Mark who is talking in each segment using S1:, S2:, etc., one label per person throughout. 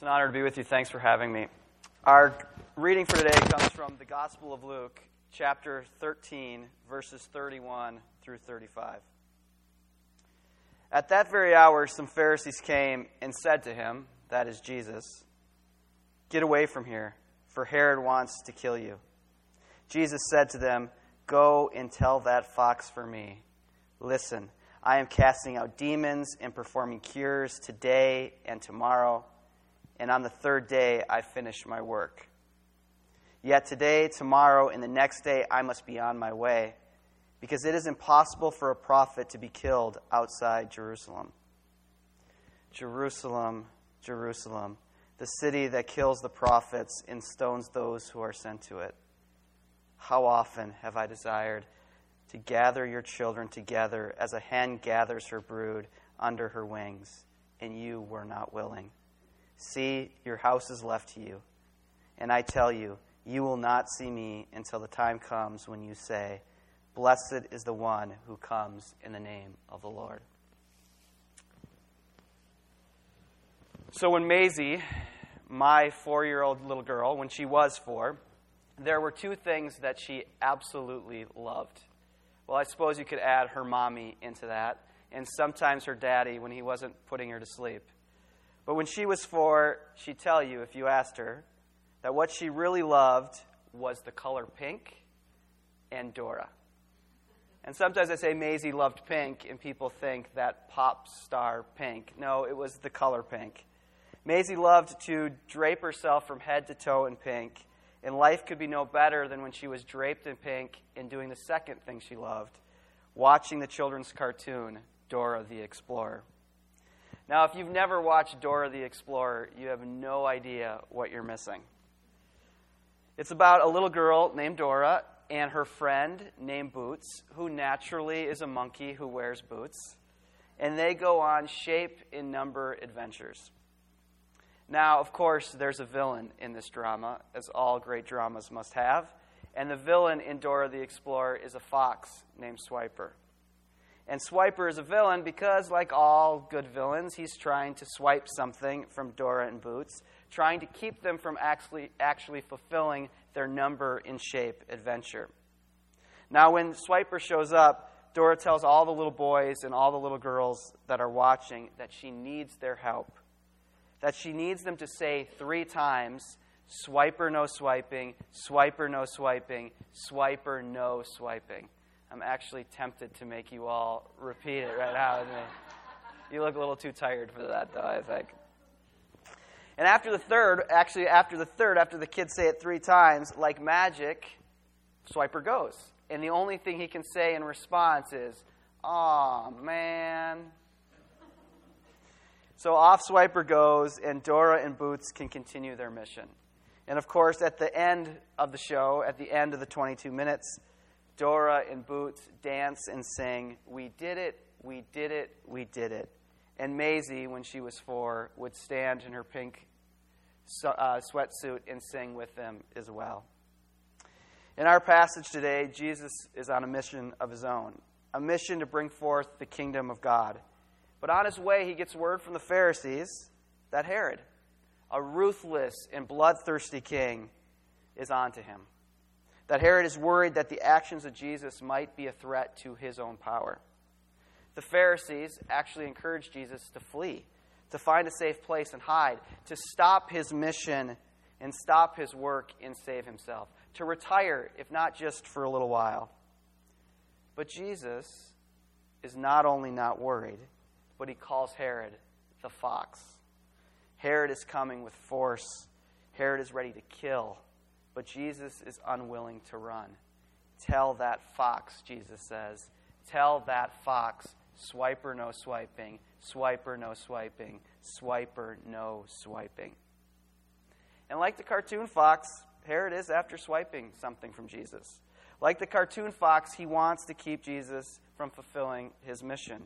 S1: It's an honor to be with you. Thanks for having me. Our reading for today comes from the Gospel of Luke, chapter 13, verses 31 through 35. At that very hour, some Pharisees came and said to him, that is Jesus, Get away from here, for Herod wants to kill you. Jesus said to them, Go and tell that fox for me. Listen, I am casting out demons and performing cures today and tomorrow and on the third day I finish my work. Yet today, tomorrow, and the next day I must be on my way, because it is impossible for a prophet to be killed outside Jerusalem. Jerusalem, Jerusalem, the city that kills the prophets and stones those who are sent to it. How often have I desired to gather your children together as a hen gathers her brood under her wings, and you were not willing. See, your house is left to you. And I tell you, you will not see me until the time comes when you say, Blessed is the one who comes in the name of the Lord. So when Maisie, my four year old little girl, when she was four, there were two things that she absolutely loved. Well, I suppose you could add her mommy into that, and sometimes her daddy when he wasn't putting her to sleep. But when she was four, she'd tell you, if you asked her, that what she really loved was the color pink and Dora. And sometimes I say Maisie loved pink, and people think that pop star pink. No, it was the color pink. Maisie loved to drape herself from head to toe in pink, and life could be no better than when she was draped in pink and doing the second thing she loved watching the children's cartoon, Dora the Explorer. Now, if you've never watched Dora the Explorer, you have no idea what you're missing. It's about a little girl named Dora and her friend named Boots, who naturally is a monkey who wears boots. And they go on shape in number adventures. Now, of course, there's a villain in this drama, as all great dramas must have. And the villain in Dora the Explorer is a fox named Swiper. And Swiper is a villain because, like all good villains, he's trying to swipe something from Dora and Boots, trying to keep them from actually, actually fulfilling their number in shape adventure. Now, when Swiper shows up, Dora tells all the little boys and all the little girls that are watching that she needs their help. That she needs them to say three times, Swiper, no swiping, Swiper, no swiping, Swiper, no swiping. I'm actually tempted to make you all repeat it right now with me. You look a little too tired for that, though, I think. And after the third, actually, after the third, after the kids say it three times, like magic, Swiper goes. And the only thing he can say in response is, Aw, man. So off Swiper goes, and Dora and Boots can continue their mission. And of course, at the end of the show, at the end of the 22 minutes, Dora and Boots dance and sing, We did it, we did it, we did it. And Maisie, when she was four, would stand in her pink uh, sweatsuit and sing with them as well. In our passage today, Jesus is on a mission of his own, a mission to bring forth the kingdom of God. But on his way, he gets word from the Pharisees that Herod, a ruthless and bloodthirsty king, is on to him that Herod is worried that the actions of Jesus might be a threat to his own power. The Pharisees actually encouraged Jesus to flee, to find a safe place and hide, to stop his mission and stop his work and save himself, to retire, if not just for a little while. But Jesus is not only not worried, but he calls Herod the fox. Herod is coming with force. Herod is ready to kill. But Jesus is unwilling to run. Tell that fox, Jesus says. Tell that fox, swiper no swiping, swiper no swiping, swiper no swiping. And like the cartoon fox, Herod is after swiping something from Jesus. Like the cartoon fox, he wants to keep Jesus from fulfilling his mission.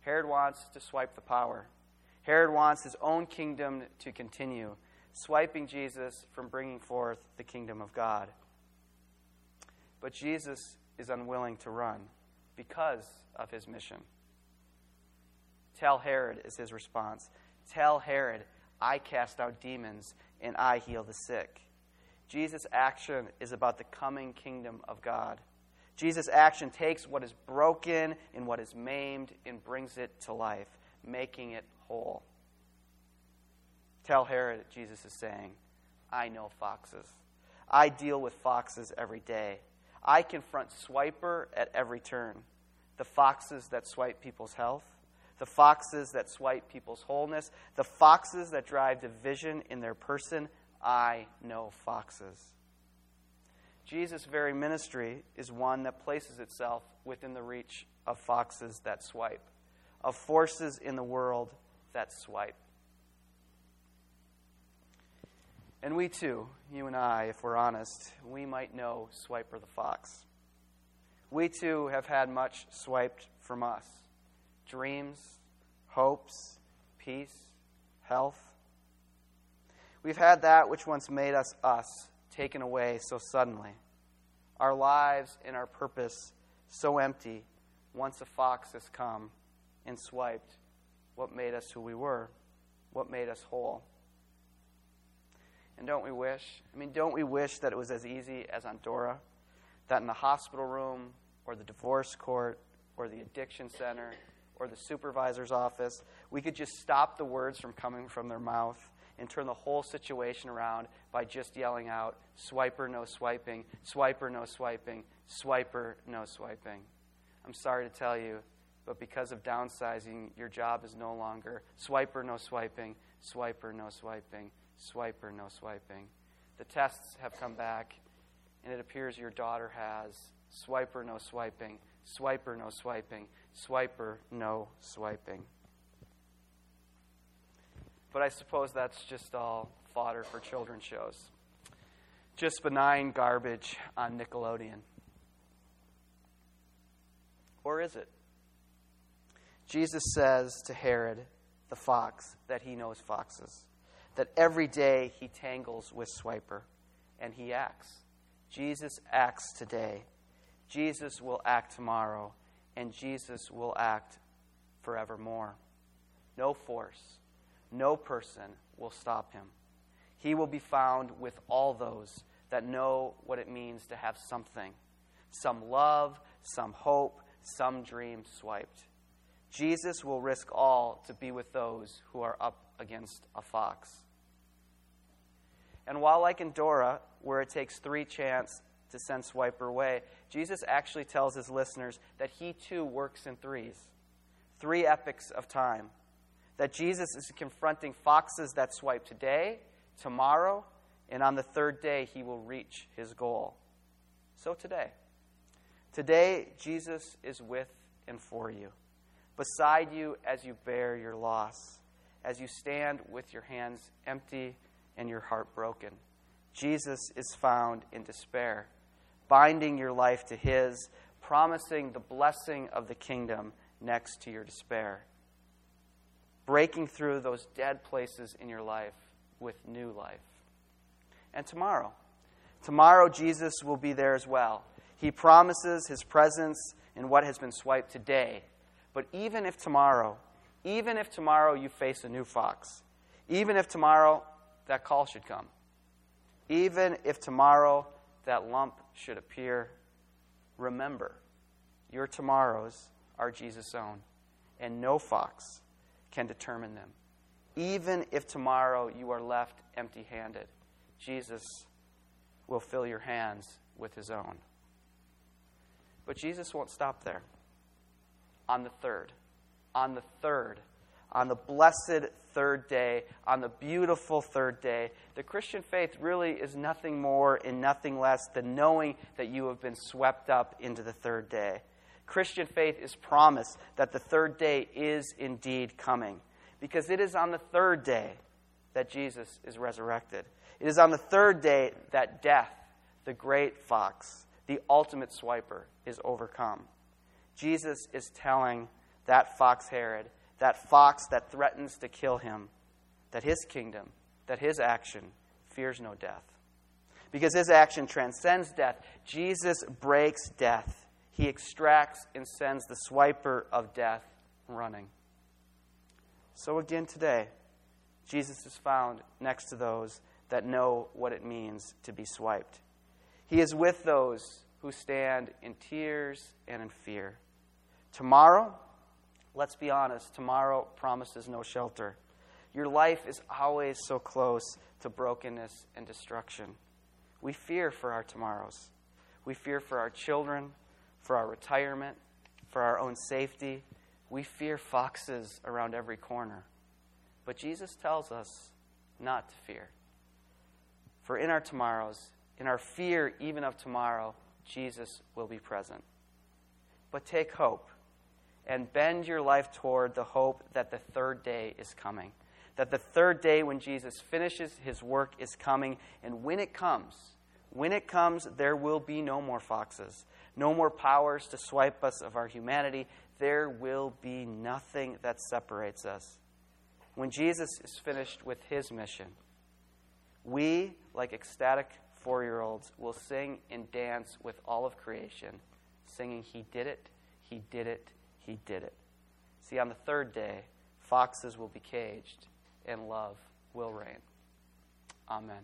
S1: Herod wants to swipe the power. Herod wants his own kingdom to continue swiping Jesus from bringing forth the kingdom of God. But Jesus is unwilling to run because of his mission. Tell Herod is his response. Tell Herod, I cast out demons, and I heal the sick. Jesus' action is about the coming kingdom of God. Jesus' action takes what is broken and what is maimed and brings it to life, making it whole. Tell Herod, Jesus is saying, I know foxes. I deal with foxes every day. I confront Swiper at every turn. The foxes that swipe people's health, the foxes that swipe people's wholeness, the foxes that drive division in their person. I know foxes. Jesus' very ministry is one that places itself within the reach of foxes that swipe, of forces in the world that swipe. And we too, you and I, if we're honest, we might know Swiper the fox. We too have had much swiped from us dreams, hopes, peace, health. We've had that which once made us us taken away so suddenly. Our lives and our purpose so empty once a fox has come and swiped what made us who we were, what made us whole. And don't we wish? I mean, don't we wish that it was as easy as on Dora? That in the hospital room, or the divorce court, or the addiction center, or the supervisor's office, we could just stop the words from coming from their mouth and turn the whole situation around by just yelling out, Swiper, no swiping, swiper, no swiping, swiper, no swiping. I'm sorry to tell you, but because of downsizing, your job is no longer swiper, no swiping, swiper, no swiping, swiper, no swiping. The tests have come back, and it appears your daughter has swiper, no swiping, swiper, no swiping, swiper, no swiping. But I suppose that's just all fodder for children's shows. Just benign garbage on Nickelodeon. Or is it? Jesus says to Herod the fox that he knows foxes that every day he tangles with Swiper and he acts. Jesus acts today. Jesus will act tomorrow, and Jesus will act forevermore. No force, no person will stop him. He will be found with all those that know what it means to have something some love, some hope, some dream swiped. Jesus will risk all to be with those who are up against a fox. And while, like in Dora, where it takes three chants to send Swiper away, Jesus actually tells his listeners that he too works in threes three epochs of time. That Jesus is confronting foxes that swipe today, tomorrow, and on the third day he will reach his goal. So today. Today, Jesus is with and for you, beside you as you bear your loss, as you stand with your hands empty and your heart broken. Jesus is found in despair, binding your life to His, promising the blessing of the kingdom next to your despair, breaking through those dead places in your life with new life. And tomorrow, tomorrow Jesus will be there as well. He promises His presence in what has been swiped today. But even if tomorrow, even if tomorrow you face a new fox, even if tomorrow that call should come. Even if tomorrow that lump should appear, remember, your tomorrows are Jesus' own, and no fox can determine them. Even if tomorrow you are left empty handed, Jesus will fill your hands with his own. But Jesus won't stop there. On the third, on the third, on the blessed third day, on the beautiful third day. The Christian faith really is nothing more and nothing less than knowing that you have been swept up into the third day. Christian faith is promise that the third day is indeed coming because it is on the third day that Jesus is resurrected. It is on the third day that death, the great fox, the ultimate swiper, is overcome. Jesus is telling that fox Herod that fox that threatens to kill him, that his kingdom, that his action fears no death. Because his action transcends death, Jesus breaks death. He extracts and sends the swiper of death running. So again today, Jesus is found next to those that know what it means to be swiped. He is with those who stand in tears and in fear. Tomorrow, let's be honest, tomorrow promises no shelter. Your life is always so close to brokenness and destruction. We fear for our tomorrows. We fear for our children, for our retirement, for our own safety. We fear foxes around every corner. But Jesus tells us not to fear. For in our tomorrows, in our fear even of tomorrow, Jesus will be present. But take hope and bend your life toward the hope that the third day is coming. That the third day, when Jesus finishes his work, is coming. And when it comes, when it comes, there will be no more foxes, no more powers to swipe us of our humanity. There will be nothing that separates us. When Jesus is finished with his mission, we, like ecstatic four year olds, will sing and dance with all of creation, singing, He did it, He did it, He did it. See, on the third day, foxes will be caged and love will reign. Amen.